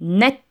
net